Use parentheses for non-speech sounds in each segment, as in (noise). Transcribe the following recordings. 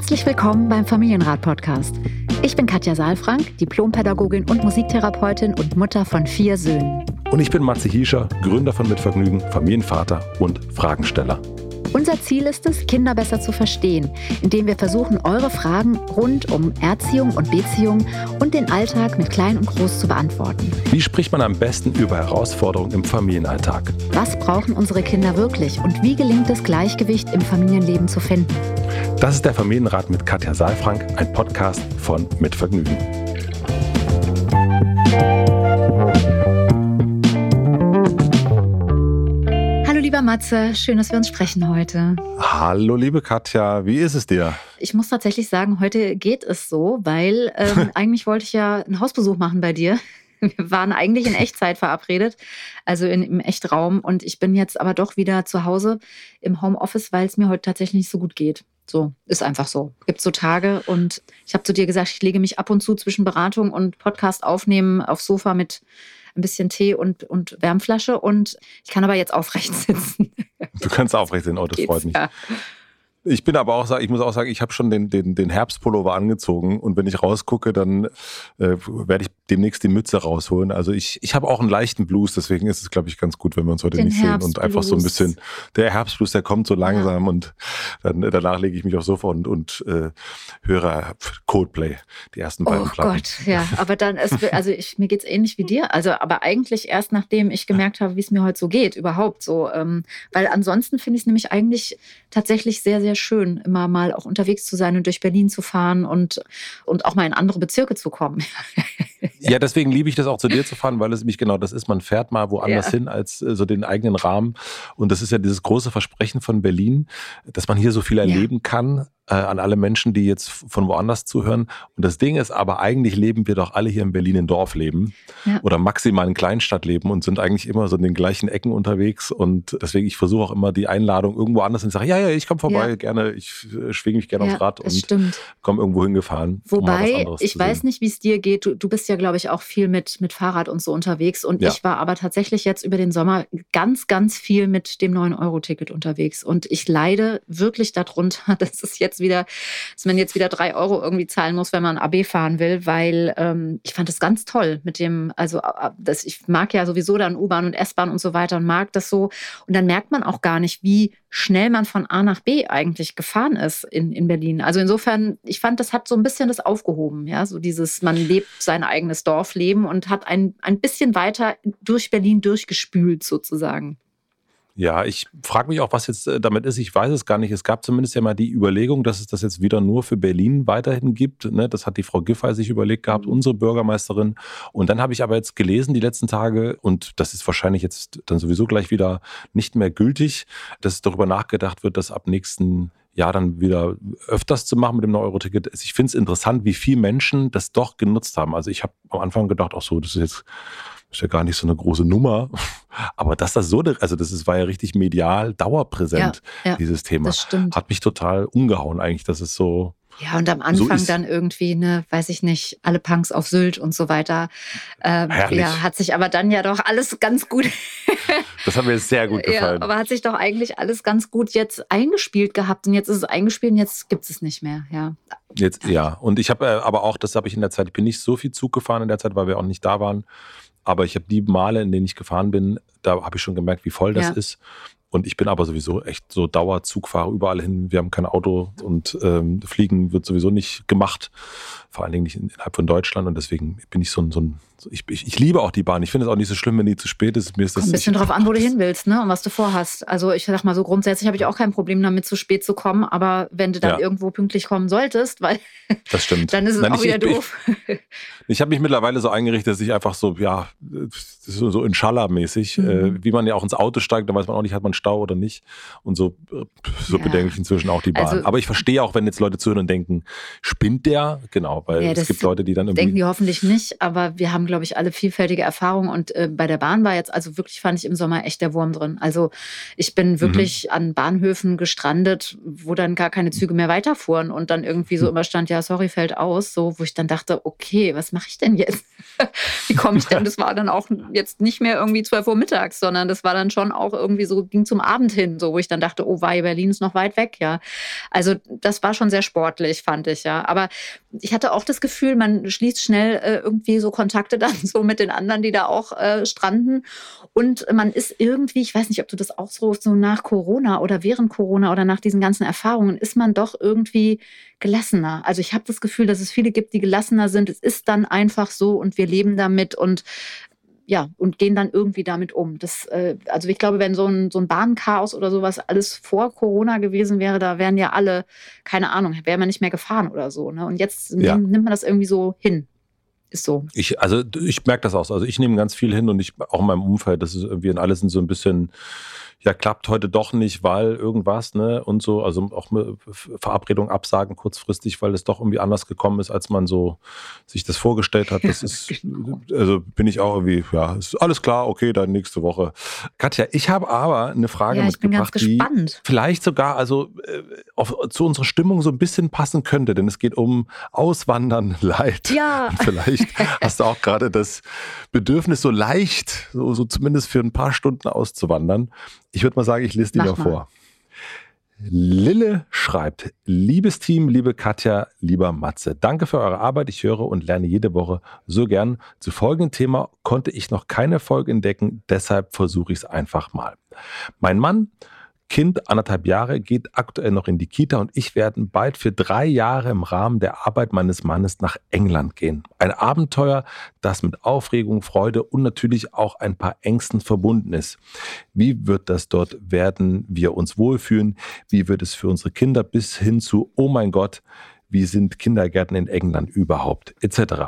Herzlich willkommen beim Familienrat-Podcast. Ich bin Katja Saalfrank, Diplompädagogin und Musiktherapeutin und Mutter von vier Söhnen. Und ich bin Matze Hiescher, Gründer von Mitvergnügen, Familienvater und Fragensteller. Unser Ziel ist es, Kinder besser zu verstehen, indem wir versuchen, eure Fragen rund um Erziehung und Beziehung und den Alltag mit Klein und Groß zu beantworten. Wie spricht man am besten über Herausforderungen im Familienalltag? Was brauchen unsere Kinder wirklich und wie gelingt es, Gleichgewicht im Familienleben zu finden? Das ist der Familienrat mit Katja Saalfrank, ein Podcast von Mitvergnügen. lieber Matze, schön, dass wir uns sprechen heute. Hallo, liebe Katja, wie ist es dir? Ich muss tatsächlich sagen, heute geht es so, weil ähm, (laughs) eigentlich wollte ich ja einen Hausbesuch machen bei dir. (laughs) Wir waren eigentlich in Echtzeit verabredet, also in, im Echtraum. Und ich bin jetzt aber doch wieder zu Hause im Homeoffice, weil es mir heute tatsächlich nicht so gut geht. So, ist einfach so. Gibt so Tage und ich habe zu dir gesagt, ich lege mich ab und zu zwischen Beratung und Podcast aufnehmen aufs Sofa mit ein bisschen Tee und, und Wärmflasche und ich kann aber jetzt aufrecht sitzen. Du kannst aufrecht sitzen, oh, das freut mich. Ja. Ich bin aber auch, ich muss auch sagen, ich habe schon den, den, den Herbstpullover angezogen und wenn ich rausgucke, dann äh, werde ich demnächst die Mütze rausholen. Also ich, ich habe auch einen leichten Blues, deswegen ist es, glaube ich, ganz gut, wenn wir uns heute den nicht sehen und einfach so ein bisschen, der Herbstblues, der kommt so langsam ja. und dann, danach lege ich mich aufs Sofa und, und äh, höre Coldplay, die ersten beiden oh Platten. Oh Gott, ja, aber dann, ist, also ich, mir geht's ähnlich wie dir, also aber eigentlich erst nachdem ich gemerkt habe, wie es mir heute so geht, überhaupt so, ähm, weil ansonsten finde ich es nämlich eigentlich tatsächlich sehr, sehr sehr schön, immer mal auch unterwegs zu sein und durch Berlin zu fahren und, und auch mal in andere Bezirke zu kommen. (laughs) ja, deswegen liebe ich das auch zu dir zu fahren, weil es nämlich genau das ist. Man fährt mal woanders ja. hin als äh, so den eigenen Rahmen. Und das ist ja dieses große Versprechen von Berlin, dass man hier so viel erleben ja. kann äh, an alle Menschen, die jetzt von woanders zuhören. Und das Ding ist aber, eigentlich leben wir doch alle hier in Berlin in Dorfleben ja. oder maximal in Kleinstadtleben und sind eigentlich immer so in den gleichen Ecken unterwegs. Und deswegen, ich versuche auch immer die Einladung irgendwo anders und sage, ja, ja, ich komme vorbei, ja. gerne, ich äh, schwinge mich gerne ja, aufs Rad und komme irgendwo hingefahren. Wobei, um ich weiß nicht, wie es dir geht. Du, du bist ja, glaube ich, auch viel mit, mit Fahrrad und so unterwegs. Und ich war aber tatsächlich jetzt über den Sommer ganz, ganz viel mit dem 9-Euro-Ticket unterwegs. Und ich leide wirklich darunter, (laughs) dass es jetzt wieder, dass man jetzt wieder drei Euro irgendwie zahlen muss, wenn man AB fahren will, weil ähm, ich fand das ganz toll mit dem, also das, ich mag ja sowieso dann U-Bahn und S-Bahn und so weiter und mag das so. Und dann merkt man auch gar nicht, wie schnell man von A nach B eigentlich gefahren ist in, in Berlin. Also insofern, ich fand, das hat so ein bisschen das aufgehoben, ja, so dieses, man lebt sein eigenes Dorfleben und hat ein, ein bisschen weiter durch Berlin durchgespült sozusagen. Ja, ich frage mich auch, was jetzt äh, damit ist. Ich weiß es gar nicht. Es gab zumindest ja mal die Überlegung, dass es das jetzt wieder nur für Berlin weiterhin gibt. Ne? Das hat die Frau Giffey sich überlegt gehabt, mhm. unsere Bürgermeisterin. Und dann habe ich aber jetzt gelesen die letzten Tage, und das ist wahrscheinlich jetzt dann sowieso gleich wieder nicht mehr gültig, dass darüber nachgedacht wird, dass ab nächsten Jahr dann wieder öfters zu machen mit dem 9-Euro-Ticket. Ich finde es interessant, wie viele Menschen das doch genutzt haben. Also ich habe am Anfang gedacht, auch so, das ist jetzt ist ja gar nicht so eine große Nummer. Aber dass das so, also das ist, war ja richtig medial dauerpräsent, ja, ja, dieses Thema. Das stimmt. Hat mich total umgehauen eigentlich, dass es so. Ja, und am Anfang so dann irgendwie, ne, weiß ich nicht, alle Punks auf Sylt und so weiter. Ähm, ja, hat sich aber dann ja doch alles ganz gut. (laughs) das hat mir sehr gut gefallen. Ja, aber hat sich doch eigentlich alles ganz gut jetzt eingespielt gehabt. Und jetzt ist es eingespielt und jetzt gibt es es nicht mehr, ja. Jetzt, ja. Und ich habe äh, aber auch, das habe ich in der Zeit, ich bin nicht so viel Zug gefahren in der Zeit, weil wir auch nicht da waren. Aber ich habe die Male, in denen ich gefahren bin, da habe ich schon gemerkt, wie voll das ja. ist. Und ich bin aber sowieso echt so Dauerzugfahrer überall hin. Wir haben kein Auto und ähm, Fliegen wird sowieso nicht gemacht, vor allen Dingen nicht innerhalb von Deutschland. Und deswegen bin ich so ein, so ein ich, ich, ich, liebe auch die Bahn. Ich finde es auch nicht so schlimm, wenn die zu spät ist. Mir ist das, Kommt ein bisschen drauf an, wo du hin willst ne? und was du vorhast. Also ich sag mal so grundsätzlich habe ich auch kein Problem damit, zu spät zu kommen. Aber wenn du dann ja. irgendwo pünktlich kommen solltest, weil (laughs) das stimmt. dann ist es Nein, auch ich, wieder doof. (laughs) Ich, habe mich mittlerweile so eingerichtet, dass ich einfach so, ja, so, so Inshallah-mäßig, mhm. äh, wie man ja auch ins Auto steigt, da weiß man auch nicht, hat man Stau oder nicht. Und so, so ja. bedenke ich inzwischen auch die Bahn. Also, Aber ich verstehe auch, wenn jetzt Leute zuhören und denken, spinnt der? Genau, weil ja, es gibt Leute, die dann irgendwie. Denken die hoffentlich nicht, aber wir haben, glaube ich, alle vielfältige Erfahrungen. Und äh, bei der Bahn war jetzt, also wirklich fand ich im Sommer echt der Wurm drin. Also ich bin mhm. wirklich mhm. an Bahnhöfen gestrandet, wo dann gar keine Züge mehr weiterfuhren und dann irgendwie so mhm. immer stand, ja, sorry, fällt aus. So, wo ich dann dachte, okay, was mache ich denn jetzt? (laughs) Wie komme ich denn? (laughs) Das war dann auch jetzt nicht mehr irgendwie 12 Uhr mittags, sondern das war dann schon auch irgendwie so, ging zum Abend hin, so wo ich dann dachte, oh wei, Berlin ist noch weit weg, ja. Also das war schon sehr sportlich, fand ich, ja. Aber ich hatte auch das Gefühl, man schließt schnell äh, irgendwie so Kontakte (laughs) dann so mit den anderen, die da auch äh, stranden. Und man ist irgendwie, ich weiß nicht, ob du das auch so, so nach Corona oder während Corona oder nach diesen ganzen Erfahrungen, ist man doch irgendwie gelassener. Also ich habe das Gefühl, dass es viele gibt, die gelassener sind. Es ist dann einfach so und wir leben damit und ja, und gehen dann irgendwie damit um. Das, äh, also ich glaube, wenn so ein, so ein Bahnchaos oder sowas alles vor Corona gewesen wäre, da wären ja alle, keine Ahnung, wäre man nicht mehr gefahren oder so. Ne? Und jetzt ja. nimmt, nimmt man das irgendwie so hin. Ist so. Ich, also ich merke das auch. Also ich nehme ganz viel hin und ich auch in meinem Umfeld, das ist irgendwie, und alle sind so ein bisschen ja, klappt heute doch nicht, weil irgendwas, ne, und so, also auch Verabredung absagen kurzfristig, weil es doch irgendwie anders gekommen ist, als man so sich das vorgestellt hat. Das (laughs) ist, genau. also bin ich auch irgendwie, ja, ist alles klar, okay, dann nächste Woche. Katja, ich habe aber eine Frage ja, mitgebracht, die vielleicht sogar also äh, auf, zu unserer Stimmung so ein bisschen passen könnte, denn es geht um Auswandern, (laughs) Leid. Ja. Und vielleicht hast du auch gerade das Bedürfnis, so leicht, so, so zumindest für ein paar Stunden auszuwandern. Ich würde mal sagen, ich lese die mal vor. Lille schreibt, liebes Team, liebe Katja, lieber Matze, danke für eure Arbeit. Ich höre und lerne jede Woche so gern. Zu folgendem Thema konnte ich noch keine Folge entdecken, deshalb versuche ich es einfach mal. Mein Mann Kind, anderthalb Jahre, geht aktuell noch in die Kita und ich werden bald für drei Jahre im Rahmen der Arbeit meines Mannes nach England gehen. Ein Abenteuer, das mit Aufregung, Freude und natürlich auch ein paar Ängsten verbunden ist. Wie wird das dort? Werden wir uns wohlfühlen? Wie wird es für unsere Kinder bis hin zu, oh mein Gott, wie sind Kindergärten in England überhaupt, etc.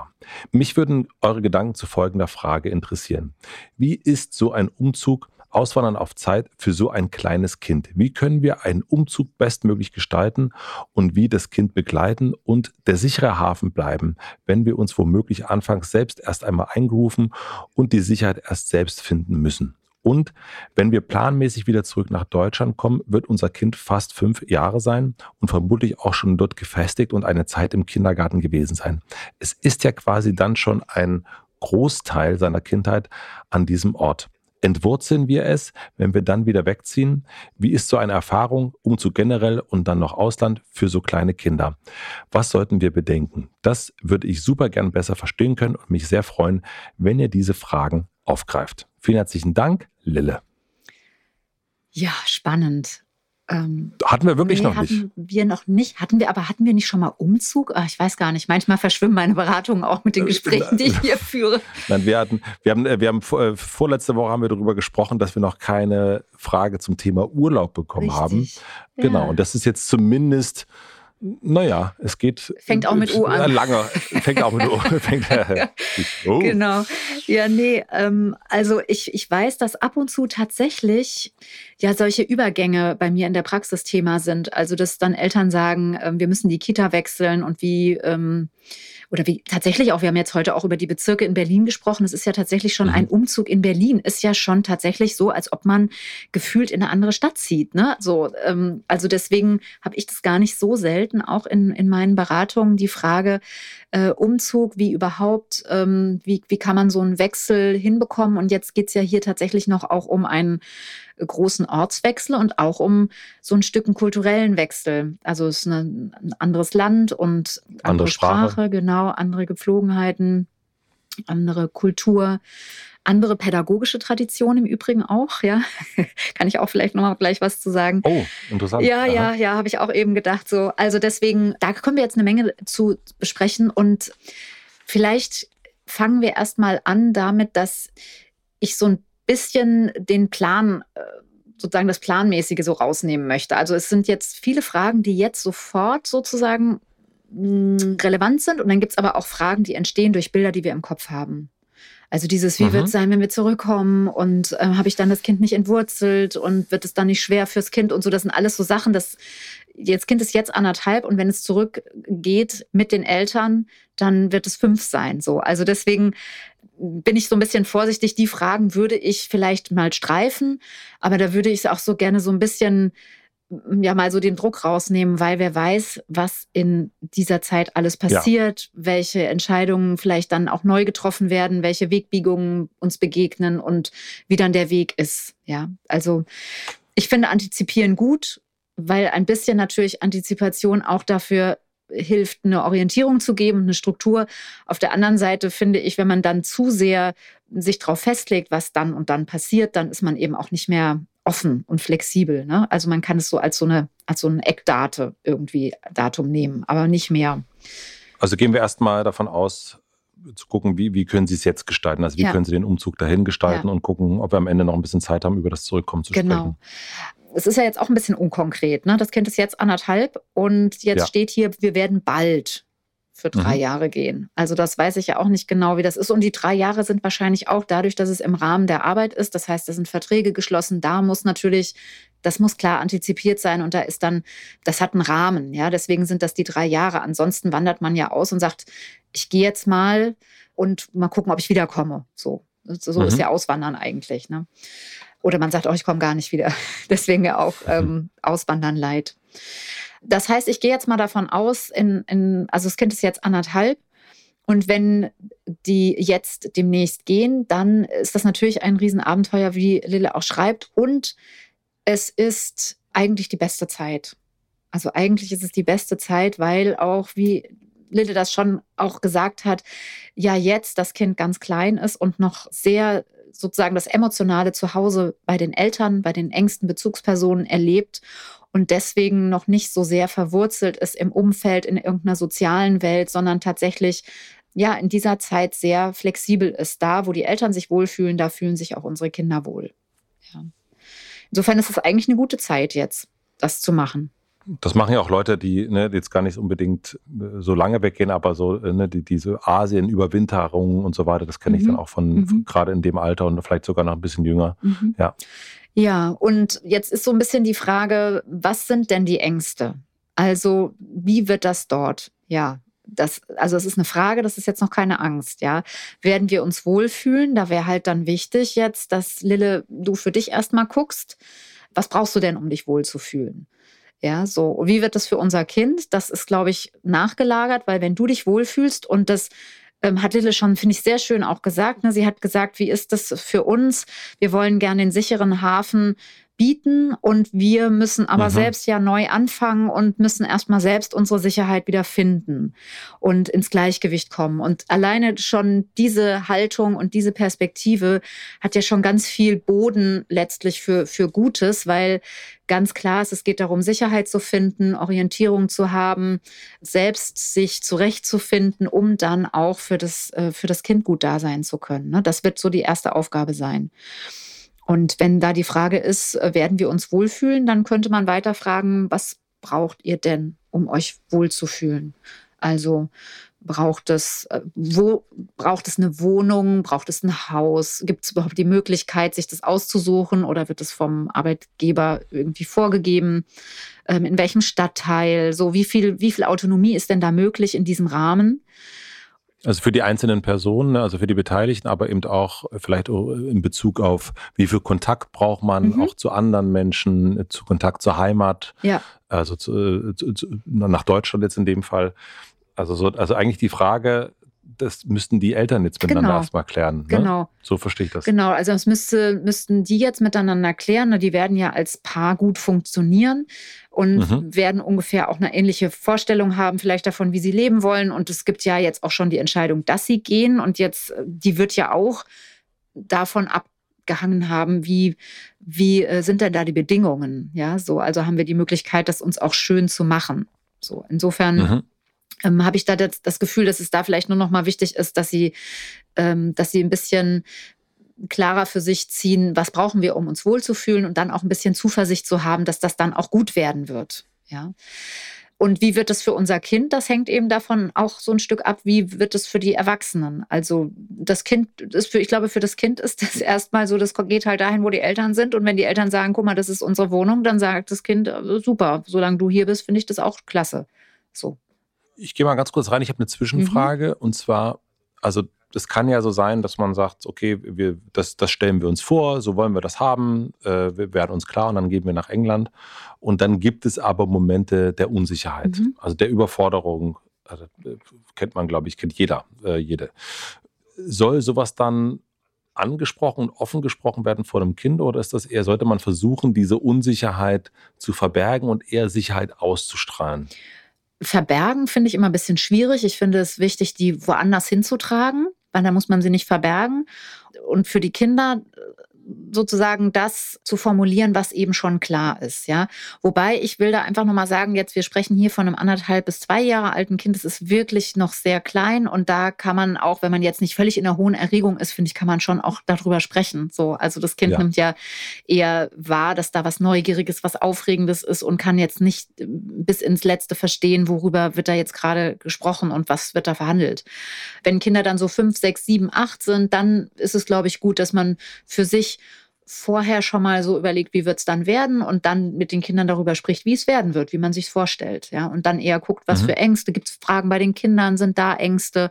Mich würden eure Gedanken zu folgender Frage interessieren. Wie ist so ein Umzug Auswandern auf Zeit für so ein kleines Kind. Wie können wir einen Umzug bestmöglich gestalten und wie das Kind begleiten und der sichere Hafen bleiben, wenn wir uns womöglich anfangs selbst erst einmal eingerufen und die Sicherheit erst selbst finden müssen. Und wenn wir planmäßig wieder zurück nach Deutschland kommen, wird unser Kind fast fünf Jahre sein und vermutlich auch schon dort gefestigt und eine Zeit im Kindergarten gewesen sein. Es ist ja quasi dann schon ein Großteil seiner Kindheit an diesem Ort. Entwurzeln wir es, wenn wir dann wieder wegziehen? Wie ist so eine Erfahrung, Umzug generell und dann noch Ausland für so kleine Kinder? Was sollten wir bedenken? Das würde ich super gern besser verstehen können und mich sehr freuen, wenn ihr diese Fragen aufgreift. Vielen herzlichen Dank, Lille. Ja, spannend. Ähm, hatten wir wirklich nee, noch nicht. Hatten wir noch nicht. Hatten wir, aber hatten wir nicht schon mal Umzug? Ach, ich weiß gar nicht. Manchmal verschwimmen meine Beratungen auch mit den äh, Gesprächen, die ich hier führe. (laughs) Nein, wir hatten, wir haben, äh, wir haben äh, vorletzte Woche haben wir darüber gesprochen, dass wir noch keine Frage zum Thema Urlaub bekommen Richtig. haben. Genau. Ja. Und das ist jetzt zumindest naja, es geht. Fängt auch mit U an. Lange. Fängt auch mit U. (laughs) Fängt, oh. Genau. Ja, nee, ähm, also ich, ich weiß, dass ab und zu tatsächlich ja solche Übergänge bei mir in der Praxis Thema sind. Also, dass dann Eltern sagen, äh, wir müssen die Kita wechseln und wie. Ähm, oder wie tatsächlich auch, wir haben jetzt heute auch über die Bezirke in Berlin gesprochen. Es ist ja tatsächlich schon mhm. ein Umzug in Berlin, ist ja schon tatsächlich so, als ob man gefühlt in eine andere Stadt zieht. Ne? So, ähm, also deswegen habe ich das gar nicht so selten, auch in, in meinen Beratungen, die Frage, äh, Umzug, wie überhaupt, ähm, wie, wie kann man so einen Wechsel hinbekommen? Und jetzt geht es ja hier tatsächlich noch auch um einen großen Ortswechsel und auch um so ein Stück einen kulturellen Wechsel. Also es ist eine, ein anderes Land und andere, andere Sprache. Sprache, genau, andere Gepflogenheiten, andere Kultur. Andere pädagogische Traditionen im Übrigen auch, ja. (laughs) Kann ich auch vielleicht nochmal gleich was zu sagen. Oh, interessant. Ja, Aha. ja, ja, habe ich auch eben gedacht. So, also deswegen, da können wir jetzt eine Menge zu besprechen und vielleicht fangen wir erstmal an damit, dass ich so ein bisschen den Plan äh, sozusagen das Planmäßige so rausnehmen möchte. Also es sind jetzt viele Fragen, die jetzt sofort sozusagen mm, relevant sind. Und dann gibt es aber auch Fragen, die entstehen durch Bilder, die wir im Kopf haben. Also dieses, wie wird es sein, wenn wir zurückkommen und äh, habe ich dann das Kind nicht entwurzelt und wird es dann nicht schwer fürs Kind und so. Das sind alles so Sachen, das jetzt Kind ist jetzt anderthalb und wenn es zurückgeht mit den Eltern, dann wird es fünf sein. So, also deswegen bin ich so ein bisschen vorsichtig. Die Fragen würde ich vielleicht mal streifen, aber da würde ich auch so gerne so ein bisschen ja mal so den Druck rausnehmen, weil wer weiß, was in dieser Zeit alles passiert, ja. welche Entscheidungen vielleicht dann auch neu getroffen werden, welche Wegbiegungen uns begegnen und wie dann der Weg ist. Ja, also Ich finde Antizipieren gut, weil ein bisschen natürlich Antizipation auch dafür hilft, eine Orientierung zu geben, eine Struktur. Auf der anderen Seite finde ich, wenn man dann zu sehr sich darauf festlegt, was dann und dann passiert, dann ist man eben auch nicht mehr offen und flexibel. Ne? Also man kann es so als so eine als so ein Eckdate irgendwie Datum nehmen, aber nicht mehr. Also gehen wir erstmal davon aus, zu gucken, wie, wie können Sie es jetzt gestalten? Also wie ja. können Sie den Umzug dahin gestalten ja. und gucken, ob wir am Ende noch ein bisschen Zeit haben, über das Zurückkommen zu genau. sprechen. Es ist ja jetzt auch ein bisschen unkonkret. Ne? Das Kind ist jetzt anderthalb und jetzt ja. steht hier, wir werden bald für drei mhm. Jahre gehen. Also das weiß ich ja auch nicht genau, wie das ist. Und die drei Jahre sind wahrscheinlich auch dadurch, dass es im Rahmen der Arbeit ist. Das heißt, da sind Verträge geschlossen. Da muss natürlich, das muss klar antizipiert sein. Und da ist dann, das hat einen Rahmen. Ja, deswegen sind das die drei Jahre. Ansonsten wandert man ja aus und sagt, ich gehe jetzt mal und mal gucken, ob ich wiederkomme. So, so mhm. ist ja Auswandern eigentlich. Ne? Oder man sagt, oh, ich komme gar nicht wieder. (laughs) Deswegen ja auch ähm, Auswandern leid. Das heißt, ich gehe jetzt mal davon aus, in, in, also das Kind ist jetzt anderthalb. Und wenn die jetzt demnächst gehen, dann ist das natürlich ein Riesenabenteuer, wie Lille auch schreibt. Und es ist eigentlich die beste Zeit. Also eigentlich ist es die beste Zeit, weil auch, wie Lille das schon auch gesagt hat, ja jetzt das Kind ganz klein ist und noch sehr sozusagen das emotionale Zuhause bei den Eltern, bei den engsten Bezugspersonen erlebt und deswegen noch nicht so sehr verwurzelt ist im Umfeld, in irgendeiner sozialen Welt, sondern tatsächlich ja in dieser Zeit sehr flexibel ist. Da, wo die Eltern sich wohlfühlen, da fühlen sich auch unsere Kinder wohl. Ja. Insofern ist es eigentlich eine gute Zeit jetzt, das zu machen. Das machen ja auch Leute, die ne, jetzt gar nicht unbedingt äh, so lange weggehen, aber so äh, ne, die, diese Asien-Überwinterungen und so weiter, das kenne ich mhm. dann auch von mhm. gerade in dem Alter und vielleicht sogar noch ein bisschen jünger. Mhm. Ja. Ja, und jetzt ist so ein bisschen die Frage, was sind denn die Ängste? Also, wie wird das dort? Ja, das, also es ist eine Frage, das ist jetzt noch keine Angst, ja. Werden wir uns wohlfühlen? Da wäre halt dann wichtig jetzt, dass Lille, du für dich erstmal guckst, was brauchst du denn, um dich wohlzufühlen? Ja, so. Wie wird das für unser Kind? Das ist, glaube ich, nachgelagert, weil wenn du dich wohlfühlst und das ähm, hat Lille schon, finde ich, sehr schön auch gesagt. Ne? Sie hat gesagt, wie ist das für uns? Wir wollen gerne den sicheren Hafen bieten und wir müssen aber mhm. selbst ja neu anfangen und müssen erstmal selbst unsere Sicherheit wieder finden und ins Gleichgewicht kommen. Und alleine schon diese Haltung und diese Perspektive hat ja schon ganz viel Boden letztlich für, für Gutes, weil ganz klar ist, es geht darum, Sicherheit zu finden, Orientierung zu haben, selbst sich zurechtzufinden, um dann auch für das, äh, für das Kind gut da sein zu können. Ne? Das wird so die erste Aufgabe sein. Und wenn da die Frage ist, äh, werden wir uns wohlfühlen, dann könnte man weiter fragen, was braucht ihr denn, um euch wohlzufühlen? Also braucht es, äh, wo braucht es eine Wohnung, braucht es ein Haus? Gibt es überhaupt die Möglichkeit, sich das auszusuchen oder wird es vom Arbeitgeber irgendwie vorgegeben? Ähm, in welchem Stadtteil? So wie viel, wie viel Autonomie ist denn da möglich in diesem Rahmen? Also für die einzelnen Personen, ne, also für die Beteiligten, aber eben auch vielleicht in Bezug auf, wie viel Kontakt braucht man mhm. auch zu anderen Menschen, zu Kontakt zur Heimat, ja. also zu, zu, zu, nach Deutschland jetzt in dem Fall. Also, so, also eigentlich die Frage, das müssten die Eltern jetzt miteinander genau. erstmal klären. Ne? Genau. So verstehe ich das. Genau, also das müsste, müssten die jetzt miteinander klären. Ne? Die werden ja als Paar gut funktionieren und mhm. werden ungefähr auch eine ähnliche Vorstellung haben, vielleicht davon, wie sie leben wollen. Und es gibt ja jetzt auch schon die Entscheidung, dass sie gehen. Und jetzt, die wird ja auch davon abgehangen haben, wie, wie äh, sind denn da die Bedingungen? Ja, so, also haben wir die Möglichkeit, das uns auch schön zu machen. So, insofern. Mhm ähm, habe ich da das, das, Gefühl, dass es da vielleicht nur noch mal wichtig ist, dass sie, ähm, dass sie ein bisschen klarer für sich ziehen, was brauchen wir, um uns wohlzufühlen und dann auch ein bisschen Zuversicht zu haben, dass das dann auch gut werden wird. Ja. Und wie wird es für unser Kind? Das hängt eben davon auch so ein Stück ab, wie wird es für die Erwachsenen? Also das Kind ist für, ich glaube, für das Kind ist das (laughs) erstmal so, das geht halt dahin, wo die Eltern sind. Und wenn die Eltern sagen, guck mal, das ist unsere Wohnung, dann sagt das Kind, äh, super, solange du hier bist, finde ich das auch klasse. So. Ich gehe mal ganz kurz rein. Ich habe eine Zwischenfrage. Mhm. Und zwar, also es kann ja so sein, dass man sagt, okay, wir, das, das stellen wir uns vor, so wollen wir das haben, äh, wir werden uns klar und dann gehen wir nach England. Und dann gibt es aber Momente der Unsicherheit, mhm. also der Überforderung. Also, kennt man, glaube ich, kennt jeder, äh, jede. Soll sowas dann angesprochen und offen gesprochen werden vor einem Kind oder ist das eher, sollte man versuchen, diese Unsicherheit zu verbergen und eher Sicherheit auszustrahlen? Verbergen finde ich immer ein bisschen schwierig. Ich finde es wichtig, die woanders hinzutragen, weil da muss man sie nicht verbergen. Und für die Kinder sozusagen das zu formulieren, was eben schon klar ist, ja. Wobei ich will da einfach nochmal sagen, jetzt wir sprechen hier von einem anderthalb bis zwei Jahre alten Kind, das ist wirklich noch sehr klein und da kann man auch, wenn man jetzt nicht völlig in der hohen Erregung ist, finde ich, kann man schon auch darüber sprechen. So, also das Kind ja. nimmt ja eher wahr, dass da was Neugieriges, was Aufregendes ist und kann jetzt nicht bis ins Letzte verstehen, worüber wird da jetzt gerade gesprochen und was wird da verhandelt. Wenn Kinder dann so fünf, sechs, sieben, acht sind, dann ist es, glaube ich, gut, dass man für sich vorher schon mal so überlegt, wie wird es dann werden und dann mit den Kindern darüber spricht, wie es werden wird, wie man sich vorstellt, ja, und dann eher guckt, was mhm. für Ängste, gibt es Fragen bei den Kindern, sind da Ängste,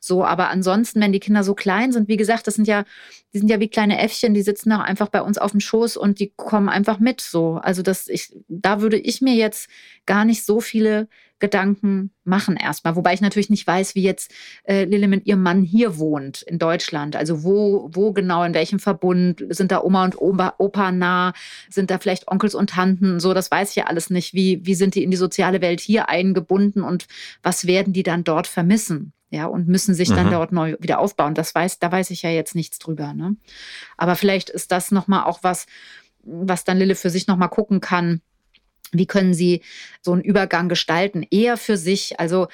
so, aber ansonsten, wenn die Kinder so klein sind, wie gesagt, das sind ja, die sind ja wie kleine Äffchen, die sitzen auch einfach bei uns auf dem Schoß und die kommen einfach mit, so, also das, ich, da würde ich mir jetzt gar nicht so viele Gedanken machen erstmal. Wobei ich natürlich nicht weiß, wie jetzt äh, Lille mit ihrem Mann hier wohnt in Deutschland. Also wo, wo genau, in welchem Verbund, sind da Oma und Opa, Opa nah, sind da vielleicht Onkels und Tanten, so, das weiß ich ja alles nicht. Wie, wie sind die in die soziale Welt hier eingebunden und was werden die dann dort vermissen? Ja, und müssen sich dann mhm. dort neu wieder aufbauen. Das weiß, da weiß ich ja jetzt nichts drüber. Ne? Aber vielleicht ist das nochmal auch was, was dann Lille für sich nochmal gucken kann wie können Sie so einen Übergang gestalten? Eher für sich. Also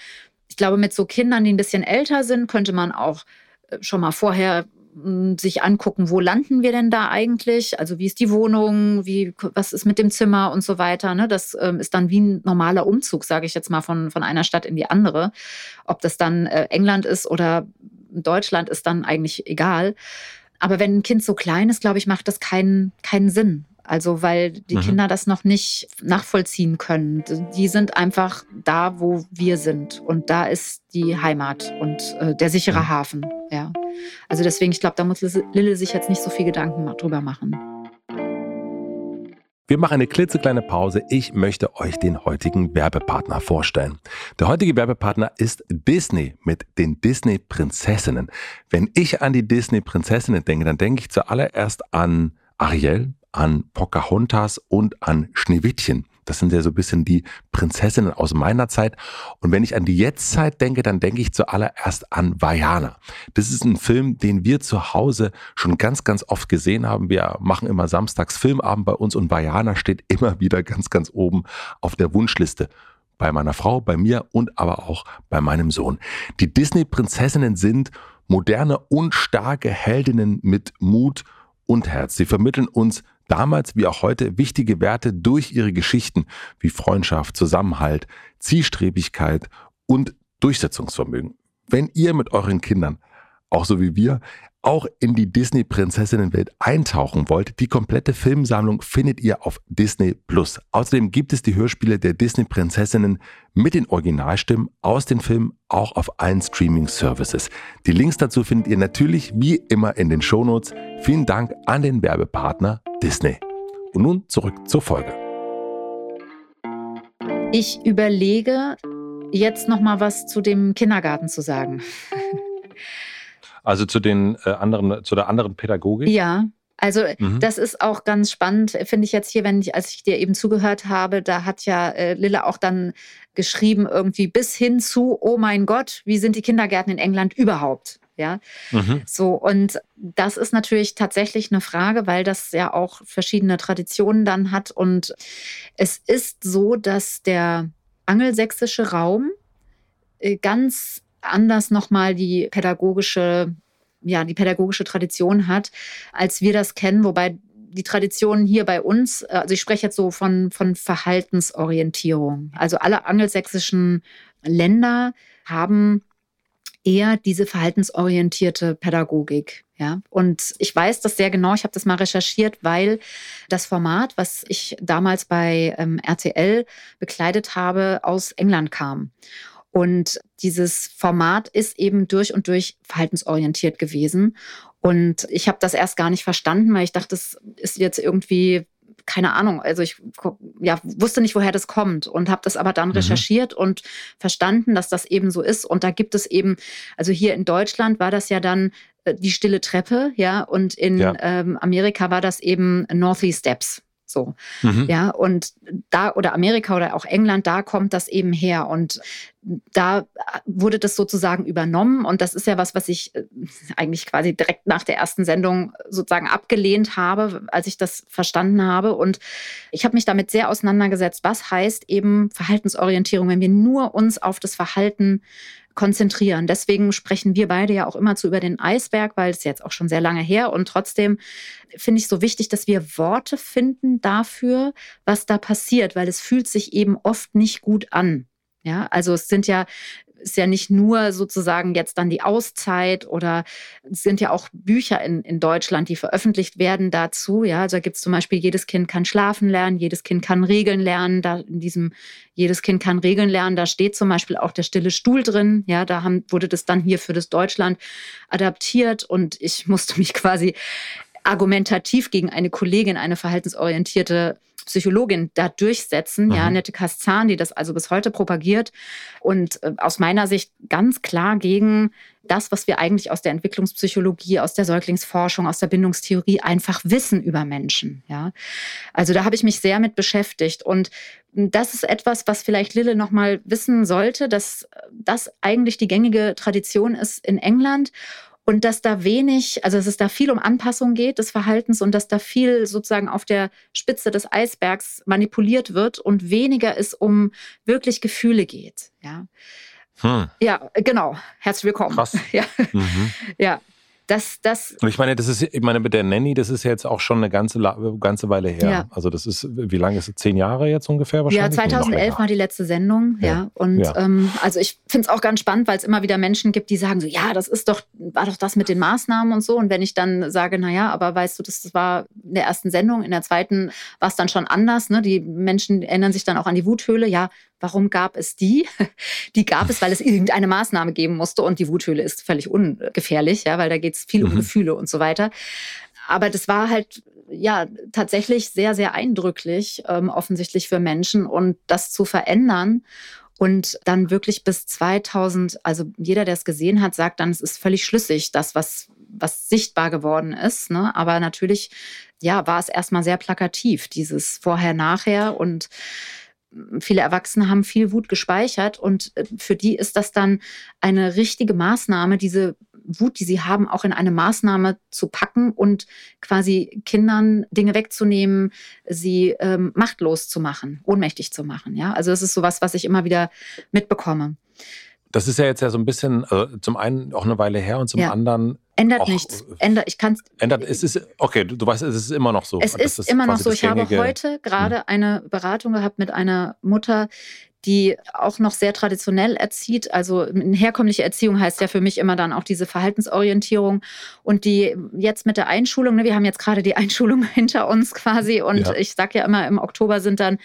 ich glaube, mit so Kindern, die ein bisschen älter sind, könnte man auch äh, schon mal vorher hm, sich angucken, wo landen wir denn da eigentlich? Also wie ist die Wohnung, wie, was ist mit dem Zimmer und so weiter. Ne? Das ähm, ist dann wie ein normaler Umzug, sage ich jetzt mal, von, von einer Stadt in die andere. Ob das dann äh, England ist oder Deutschland, ist dann eigentlich egal. Aber wenn ein Kind so klein ist, glaube ich, macht das keinen, keinen Sinn. Also weil die mhm. Kinder das noch nicht nachvollziehen können. Die sind einfach da, wo wir sind. Und da ist die Heimat und äh, der sichere mhm. Hafen. Ja. Also deswegen, ich glaube, da muss Lille sich jetzt nicht so viel Gedanken drüber machen. Wir machen eine klitzekleine Pause. Ich möchte euch den heutigen Werbepartner vorstellen. Der heutige Werbepartner ist Disney mit den Disney Prinzessinnen. Wenn ich an die Disney Prinzessinnen denke, dann denke ich zuallererst an Ariel, an Pocahontas und an Schneewittchen. Das sind ja so ein bisschen die Prinzessinnen aus meiner Zeit. Und wenn ich an die Jetztzeit denke, dann denke ich zuallererst an Vajana. Das ist ein Film, den wir zu Hause schon ganz, ganz oft gesehen haben. Wir machen immer samstags Filmabend bei uns und Vajana steht immer wieder ganz, ganz oben auf der Wunschliste bei meiner Frau, bei mir und aber auch bei meinem Sohn. Die Disney-Prinzessinnen sind moderne und starke Heldinnen mit Mut und Herz. Sie vermitteln uns damals wie auch heute wichtige Werte durch ihre Geschichten wie Freundschaft, Zusammenhalt, Zielstrebigkeit und Durchsetzungsvermögen. Wenn ihr mit euren Kindern, auch so wie wir, auch in die Disney-Prinzessinnenwelt eintauchen wollt, die komplette Filmsammlung findet ihr auf Disney Plus. Außerdem gibt es die Hörspiele der Disney-Prinzessinnen mit den Originalstimmen aus den Filmen auch auf allen Streaming-Services. Die Links dazu findet ihr natürlich wie immer in den Shownotes. Vielen Dank an den Werbepartner Disney. Und nun zurück zur Folge. Ich überlege jetzt noch mal was zu dem Kindergarten zu sagen. Also zu den äh, anderen, zu der anderen Pädagogik? Ja. Also mhm. das ist auch ganz spannend, finde ich jetzt hier, wenn ich, als ich dir eben zugehört habe, da hat ja äh, Lilla auch dann geschrieben, irgendwie bis hin zu, oh mein Gott, wie sind die Kindergärten in England überhaupt? Ja, mhm. so und das ist natürlich tatsächlich eine Frage, weil das ja auch verschiedene Traditionen dann hat. Und es ist so, dass der angelsächsische Raum äh, ganz anders nochmal die pädagogische, ja, die pädagogische Tradition hat, als wir das kennen, wobei die Traditionen hier bei uns, äh, also ich spreche jetzt so von, von Verhaltensorientierung. Also alle angelsächsischen Länder haben eher diese verhaltensorientierte Pädagogik. Ja, und ich weiß das sehr genau. Ich habe das mal recherchiert, weil das Format, was ich damals bei ähm, RTL bekleidet habe, aus England kam. Und dieses Format ist eben durch und durch verhaltensorientiert gewesen. Und ich habe das erst gar nicht verstanden, weil ich dachte, das ist jetzt irgendwie keine Ahnung, also ich ja, wusste nicht, woher das kommt und habe das aber dann mhm. recherchiert und verstanden, dass das eben so ist. Und da gibt es eben, also hier in Deutschland war das ja dann äh, die stille Treppe, ja, und in ja. Ähm, Amerika war das eben Northeast Steps. So, mhm. ja, und da oder Amerika oder auch England, da kommt das eben her. Und da wurde das sozusagen übernommen. Und das ist ja was, was ich äh, eigentlich quasi direkt nach der ersten Sendung sozusagen abgelehnt habe, als ich das verstanden habe. Und ich habe mich damit sehr auseinandergesetzt, was heißt eben Verhaltensorientierung, wenn wir nur uns auf das Verhalten konzentrieren. Deswegen sprechen wir beide ja auch immer zu über den Eisberg, weil es jetzt auch schon sehr lange her und trotzdem finde ich so wichtig, dass wir Worte finden dafür, was da passiert, weil es fühlt sich eben oft nicht gut an. Ja, also es sind ja ist ja nicht nur sozusagen jetzt dann die Auszeit oder es sind ja auch Bücher in, in Deutschland, die veröffentlicht werden dazu. Ja, also da gibt es zum Beispiel, jedes Kind kann schlafen lernen, jedes Kind kann Regeln lernen. Da in diesem jedes Kind kann Regeln lernen, da steht zum Beispiel auch der stille Stuhl drin. Ja, da haben, wurde das dann hier für das Deutschland adaptiert und ich musste mich quasi argumentativ gegen eine Kollegin, eine verhaltensorientierte Psychologin da durchsetzen, mhm. ja, Annette Kastan, die das also bis heute propagiert und äh, aus meiner Sicht ganz klar gegen das, was wir eigentlich aus der Entwicklungspsychologie, aus der Säuglingsforschung, aus der Bindungstheorie einfach wissen über Menschen. Ja, also da habe ich mich sehr mit beschäftigt und das ist etwas, was vielleicht Lille noch mal wissen sollte, dass das eigentlich die gängige Tradition ist in England und dass da wenig, also dass es da viel um Anpassung geht des Verhaltens und dass da viel sozusagen auf der Spitze des Eisbergs manipuliert wird und weniger es um wirklich Gefühle geht. Ja, hm. ja genau. Herzlich willkommen. Krass. (laughs) Ja. Mhm. ja. Das, das und ich meine, das ist, ich meine, mit der Nanny, das ist ja jetzt auch schon eine ganze, ganze Weile her. Ja. Also das ist, wie lange ist es? Zehn Jahre jetzt ungefähr wahrscheinlich? Ja, 2011 war die letzte Sendung, ja. ja. Und ja. Ähm, also ich finde es auch ganz spannend, weil es immer wieder Menschen gibt, die sagen so, ja, das ist doch, war doch das mit den Maßnahmen und so. Und wenn ich dann sage, naja, aber weißt du, das war in der ersten Sendung, in der zweiten war es dann schon anders. Ne? Die Menschen erinnern sich dann auch an die Wuthöhle. Ja, Warum gab es die? (laughs) Die gab es, weil es irgendeine Maßnahme geben musste und die Wuthöhle ist völlig ungefährlich, ja, weil da geht es viel um mhm. Gefühle und so weiter. Aber das war halt ja tatsächlich sehr, sehr eindrücklich, ähm, offensichtlich für Menschen und das zu verändern und dann wirklich bis 2000, also jeder, der es gesehen hat, sagt dann, es ist völlig schlüssig, das, was, was sichtbar geworden ist. Ne? Aber natürlich, ja, war es erstmal sehr plakativ, dieses Vorher-Nachher und viele Erwachsene haben viel Wut gespeichert und äh, für die ist das dann eine richtige Maßnahme, diese Wut, die sie haben, auch in eine Maßnahme zu packen und quasi Kindern Dinge wegzunehmen, sie ähm, machtlos zu machen, ohnmächtig zu machen. Ja, also das ist sowas, was ich immer wieder mitbekomme. Das ist ja jetzt ja so ein bisschen, also zum einen auch eine Weile her und zum ja. anderen. Ändert auch, nichts. Ändert, ich kann's, ändert, es ist, okay, du, du weißt, es ist immer noch so. Es ist, ist immer noch so. Ich habe heute gerade hm. eine Beratung gehabt mit einer Mutter, die auch noch sehr traditionell erzieht. Also eine herkömmliche Erziehung heißt ja für mich immer dann auch diese Verhaltensorientierung. Und die jetzt mit der Einschulung, ne, wir haben jetzt gerade die Einschulung (laughs) hinter uns quasi. Und ja. ich sage ja immer, im Oktober sind dann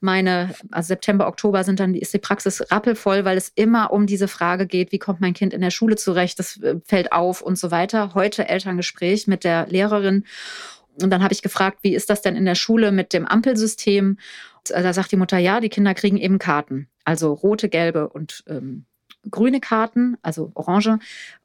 meine, also September, Oktober sind dann, ist die Praxis rappelvoll, weil es immer um diese Frage geht, wie kommt mein Kind in der Schule zurecht, das äh, fällt auf und so weiter. Heute Elterngespräch mit der Lehrerin. Und dann habe ich gefragt, wie ist das denn in der Schule mit dem Ampelsystem? Äh, da sagt die Mutter, ja, die Kinder kriegen eben Karten. Also rote, gelbe und ähm, grüne Karten, also orange.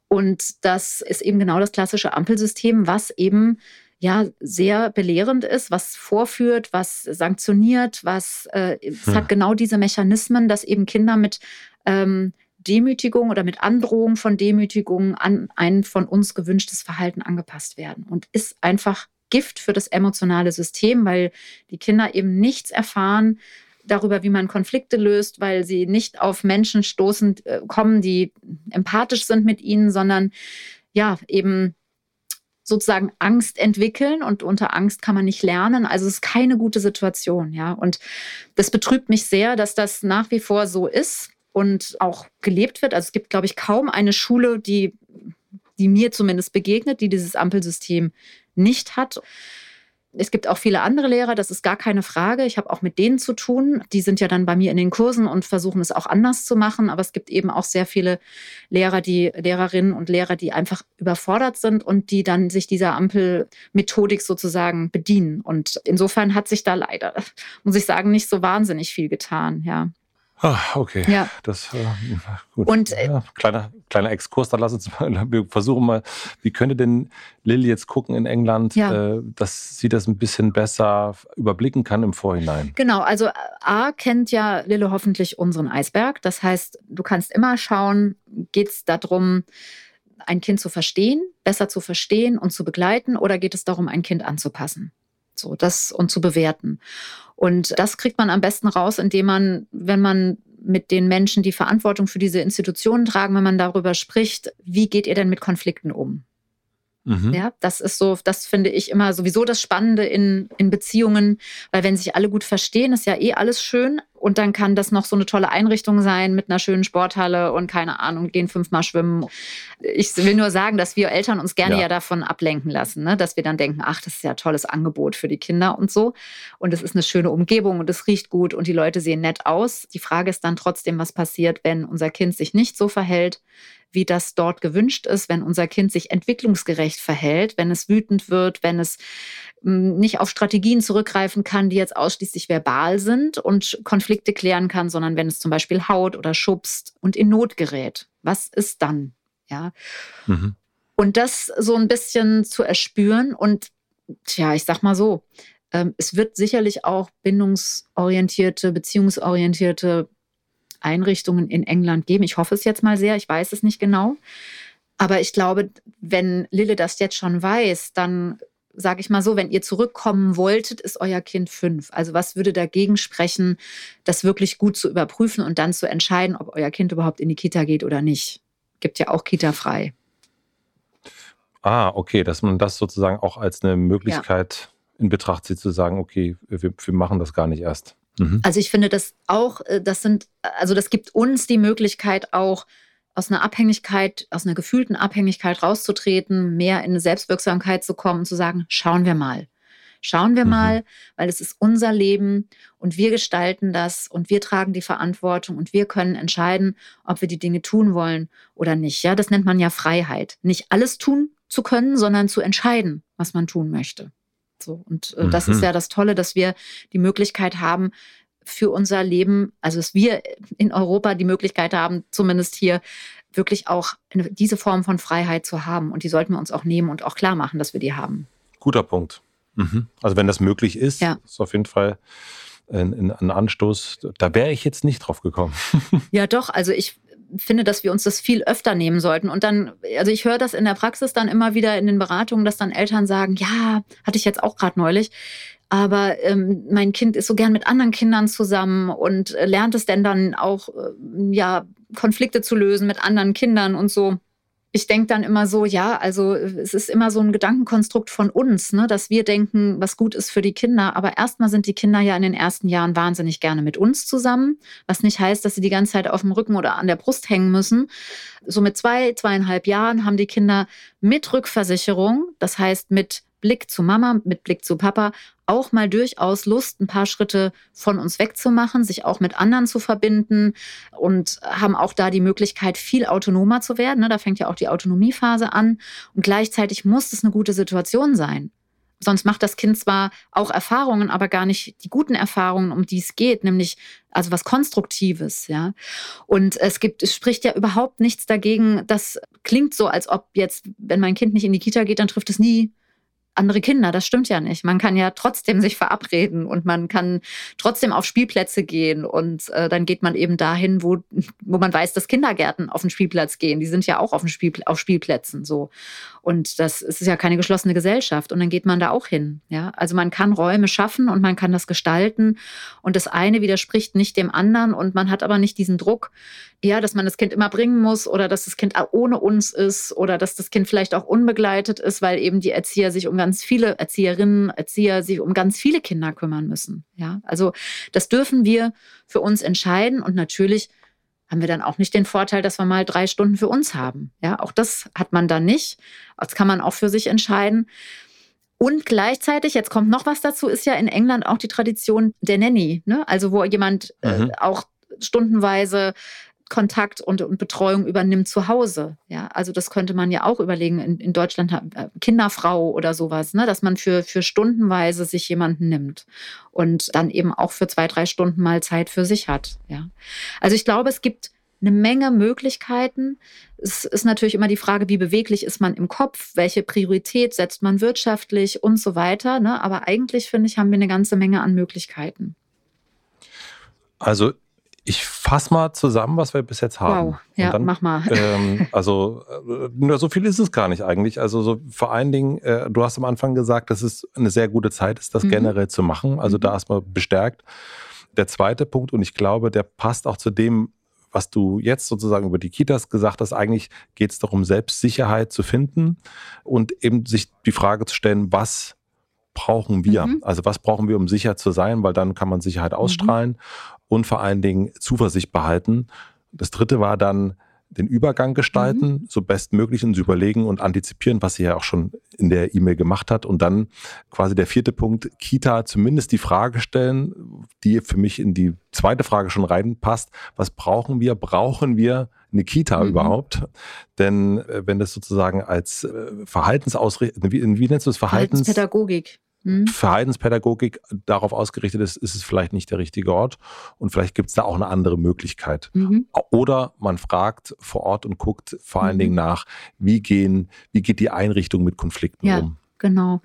Und das ist eben genau das klassische Ampelsystem, was eben ja sehr belehrend ist, was vorführt, was sanktioniert, was äh, es hm. hat genau diese Mechanismen, dass eben Kinder mit ähm, Demütigung oder mit Androhung von Demütigung an ein von uns gewünschtes Verhalten angepasst werden und ist einfach Gift für das emotionale System, weil die Kinder eben nichts erfahren darüber, wie man Konflikte löst, weil sie nicht auf Menschen stoßen äh, kommen, die empathisch sind mit ihnen, sondern ja, eben sozusagen Angst entwickeln und unter Angst kann man nicht lernen. Also es ist keine gute Situation, ja. Und das betrübt mich sehr, dass das nach wie vor so ist und auch gelebt wird. Also es gibt, glaube ich, kaum eine Schule, die, die mir zumindest begegnet, die dieses Ampelsystem nicht hat. Es gibt auch viele andere Lehrer, das ist gar keine Frage. Ich habe auch mit denen zu tun. Die sind ja dann bei mir in den Kursen und versuchen es auch anders zu machen. Aber es gibt eben auch sehr viele Lehrer, die Lehrerinnen und Lehrer, die einfach überfordert sind und die dann sich dieser Ampelmethodik sozusagen bedienen. Und insofern hat sich da leider, muss ich sagen, nicht so wahnsinnig viel getan. Ja. Ah, okay. Ja. Das äh, gut. Und äh, ja, kleiner, kleiner Exkurs, da lass uns (laughs) mal, wir versuchen mal, wie könnte denn Lilly jetzt gucken in England, Ja. äh, dass sie das ein bisschen besser überblicken kann im Vorhinein? Genau, also A kennt ja Lille hoffentlich unseren Eisberg. Das heißt, du kannst immer schauen, geht es darum, ein Kind zu verstehen, besser zu verstehen und zu begleiten, oder geht es darum, ein Kind anzupassen? So, das und zu bewerten. Und das kriegt man am besten raus, indem man, wenn man mit den Menschen, die Verantwortung für diese Institutionen tragen, wenn man darüber spricht, wie geht ihr denn mit Konflikten um? Mhm. Ja, das ist so, das finde ich immer sowieso das Spannende in, in Beziehungen, weil wenn sich alle gut verstehen, ist ja eh alles schön. Und dann kann das noch so eine tolle Einrichtung sein mit einer schönen Sporthalle und keine Ahnung, gehen fünfmal schwimmen. Ich will nur sagen, dass wir Eltern uns gerne Ja. ja, davon ablenken lassen, ne? dass wir dann denken, ach, das ist ja ein tolles Angebot für die Kinder und so. Und es ist eine schöne Umgebung und es riecht gut und die Leute sehen nett aus. Die Frage ist dann trotzdem, was passiert, wenn unser Kind sich nicht so verhält, wie das dort gewünscht ist, wenn unser Kind sich entwicklungsgerecht verhält, wenn es wütend wird, wenn es mh, nicht auf Strategien zurückgreifen kann, die jetzt ausschließlich verbal sind und Konflikte klären kann, sondern wenn es zum Beispiel haut oder schubst und in Not gerät. Was ist dann? Ja. Mhm. Und das so ein bisschen zu erspüren und tja, ich sag mal so, ähm, es wird sicherlich auch bindungsorientierte, beziehungsorientierte Einrichtungen in England geben. Ich hoffe es jetzt mal sehr, ich weiß es nicht genau. Aber ich glaube, wenn Lille das jetzt schon weiß, dann sage ich mal so, wenn ihr zurückkommen wolltet, ist euer Kind fünf. Also was würde dagegen sprechen, das wirklich gut zu überprüfen und dann zu entscheiden, ob euer Kind überhaupt in die Kita geht oder nicht? Gibt ja auch Kita frei. Ah, okay, dass man das sozusagen auch als eine Möglichkeit in Betracht zieht, zu sagen, okay, wir, wir machen das gar nicht erst. Mhm. Also ich finde das auch, äh, das sind, also das gibt uns die Möglichkeit auch aus einer Abhängigkeit, aus einer gefühlten Abhängigkeit rauszutreten, mehr in eine Selbstwirksamkeit zu kommen und zu sagen, schauen wir mal. Schauen wir Mhm. mal, weil es ist unser Leben und wir gestalten das und wir tragen die Verantwortung und wir können entscheiden, ob wir die Dinge tun wollen oder nicht. Ja, das nennt man ja Freiheit. Nicht alles tun zu können, sondern zu entscheiden, was man tun möchte. So, und äh, das Mhm. ist ja das Tolle, dass wir die Möglichkeit haben, für unser Leben, also dass wir in Europa die Möglichkeit haben, zumindest hier wirklich auch eine, diese Form von Freiheit zu haben. Und die sollten wir uns auch nehmen und auch klar machen, dass wir die haben. Guter Punkt. Mhm. Also wenn das möglich ist, Ja. ist auf jeden Fall ein, ein- ein Anstoß. Da wäre ich jetzt nicht drauf gekommen. Ja, doch. Also ich finde, dass wir uns das viel öfter nehmen sollten. Und dann, also ich höre das in der Praxis dann immer wieder in den Beratungen, dass dann Eltern sagen, ja, hatte ich jetzt auch gerade neulich. Aber ähm, mein Kind ist so gern mit anderen Kindern zusammen und äh, lernt es denn dann auch, äh, ja, Konflikte zu lösen mit anderen Kindern und so. Ich denke dann immer so, ja, also äh, es ist immer so ein Gedankenkonstrukt von uns, ne, dass wir denken, was gut ist für die Kinder. Aber erstmal sind die Kinder ja in den ersten Jahren wahnsinnig gerne mit uns zusammen, was nicht heißt, dass sie die ganze Zeit auf dem Rücken oder an der Brust hängen müssen. So mit zwei, zweieinhalb Jahren haben die Kinder mit Rückversicherung, das heißt mit Blick zu Mama, mit Blick zu Papa, auch mal durchaus Lust, ein paar Schritte von uns wegzumachen, sich auch mit anderen zu verbinden und haben auch da die Möglichkeit, viel autonomer zu werden. ne? Da fängt ja auch die Autonomiephase an. Und gleichzeitig muss es eine gute Situation sein. Sonst macht das Kind zwar auch Erfahrungen, aber gar nicht die guten Erfahrungen, um die es geht, nämlich also was Konstruktives, ja. Und es gibt, es spricht ja überhaupt nichts dagegen. Das klingt so, als ob jetzt, wenn mein Kind nicht in die Kita geht, dann trifft es nie andere Kinder. Das stimmt ja nicht. Man kann ja trotzdem sich verabreden und man kann trotzdem auf Spielplätze gehen und äh, dann geht man eben dahin, wo, wo man weiß, dass Kindergärten auf den Spielplatz gehen. Die sind ja auch auf, Spiel, auf Spielplätzen so. Und das ist ja keine geschlossene Gesellschaft und dann geht man da auch hin. Ja, also man kann Räume schaffen und man kann das gestalten und das eine widerspricht nicht dem anderen und man hat aber nicht diesen Druck, ja, dass man das Kind immer bringen muss oder dass das Kind ohne uns ist oder dass das Kind vielleicht auch unbegleitet ist, weil eben die Erzieher sich um ganz viele Erzieherinnen, Erzieher sich um ganz viele Kinder kümmern müssen. Ja, also das dürfen wir für uns entscheiden und natürlich haben wir dann auch nicht den Vorteil, dass wir mal drei Stunden für uns haben. Ja, auch das hat man dann nicht. Das kann man auch für sich entscheiden. Und gleichzeitig, jetzt kommt noch was dazu, ist ja in England auch die Tradition der Nanny, ne? also wo jemand Mhm. äh, auch stundenweise Hauptkontakt und, und, Betreuung übernimmt zu Hause. Ja, also das könnte man ja auch überlegen. In, in Deutschland äh, Kinderfrau oder sowas, ne? dass man für, für stundenweise sich jemanden nimmt und dann eben auch für zwei, drei Stunden mal Zeit für sich hat. Ja, also ich glaube, es gibt eine Menge Möglichkeiten. Es ist natürlich immer die Frage, wie beweglich ist man im Kopf, welche Priorität setzt man wirtschaftlich und so weiter. Ne? Aber eigentlich finde ich, haben wir eine ganze Menge an Möglichkeiten. Also ich fasse mal zusammen, was wir bis jetzt haben. Wow, ja, dann, mach mal. (laughs) Ähm, also äh, so viel ist es gar nicht eigentlich. Also so vor allen Dingen, äh, du hast am Anfang gesagt, dass es eine sehr gute Zeit ist, das mhm. generell zu machen. Also mhm. da erstmal bestärkt. Der zweite Punkt, und ich glaube, der passt auch zu dem, was du jetzt sozusagen über die Kitas gesagt hast, eigentlich geht es darum, Selbstsicherheit zu finden und eben sich die Frage zu stellen, was brauchen wir? Mhm. Also was brauchen wir, um sicher zu sein, weil dann kann man Sicherheit mhm. ausstrahlen mhm. Und vor allen Dingen Zuversicht behalten. Das dritte war dann, den Übergang gestalten, mhm. so bestmöglich und überlegen und antizipieren, was sie ja auch schon in der E-Mail gemacht hat. Und dann quasi der vierte Punkt, Kita zumindest die Frage stellen, die für mich in die zweite Frage schon reinpasst. Was brauchen wir? Brauchen wir eine Kita mhm. überhaupt? Denn äh, wenn das sozusagen als äh, Verhaltensausrichtung, wie, wie nennst du das Verhaltens? Verhaltenspädagogik mhm. Verhaltenspädagogik darauf ausgerichtet ist, ist es vielleicht nicht der richtige Ort und vielleicht gibt es da auch eine andere Möglichkeit. Mhm. Oder man fragt vor Ort und guckt vor allen mhm. Dingen nach, wie gehen, wie geht die Einrichtung mit Konflikten ja, um. Genau.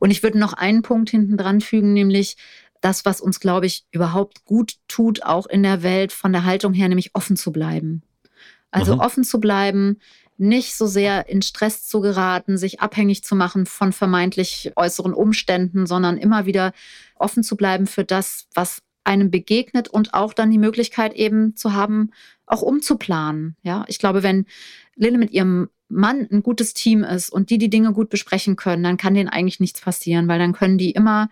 Und ich würde noch einen Punkt hinten dran fügen, nämlich das, was uns, glaube ich, überhaupt gut tut, auch in der Welt von der Haltung her, nämlich offen zu bleiben. Also mhm. offen zu bleiben, nicht so sehr in Stress zu geraten, sich abhängig zu machen von vermeintlich äußeren Umständen, sondern immer wieder offen zu bleiben für das, was einem begegnet und auch dann die Möglichkeit eben zu haben, auch umzuplanen. Ja, ich glaube, wenn Lille mit ihrem Mann ein gutes Team ist und die die Dinge gut besprechen können, dann kann denen eigentlich nichts passieren, weil dann können die immer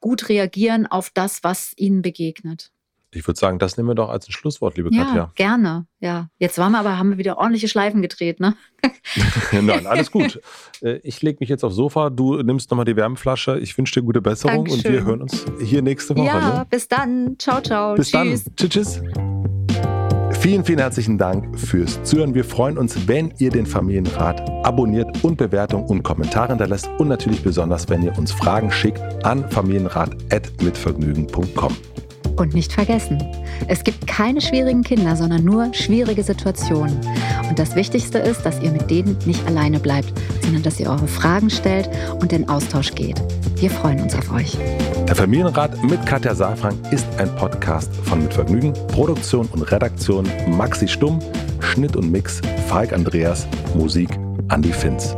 gut reagieren auf das, was ihnen begegnet. Ich würde sagen, das nehmen wir doch als ein Schlusswort, liebe ja, Katja. Gerne, ja. Jetzt waren wir aber, haben wir wieder ordentliche Schleifen gedreht, ne? (laughs) Nein, alles gut. (laughs) Äh, ich lege mich jetzt aufs Sofa, du nimmst nochmal die Wärmflasche. Ich wünsche dir gute Besserung Dankeschön. und wir hören uns hier nächste Woche. Ja, ne? bis dann. Ciao, ciao. Bis tschüss. dann. Tschüss, tschüss. Vielen, vielen herzlichen Dank fürs Zuhören. Wir freuen uns, wenn ihr den Familienrat abonniert und Bewertung und Kommentare hinterlässt und natürlich besonders, wenn ihr uns Fragen schickt an familienrat.mitvergnügen.com. Und nicht vergessen, es gibt keine schwierigen Kinder, sondern nur schwierige Situationen. Und das Wichtigste ist, dass ihr mit denen nicht alleine bleibt, sondern dass ihr eure Fragen stellt und in Austausch geht. Wir freuen uns auf euch. Der Familienrat mit Katja Safran ist ein Podcast von Mit Vergnügen, Produktion und Redaktion Maxi Stumm, Schnitt und Mix Falk Andreas, Musik Andy Finz.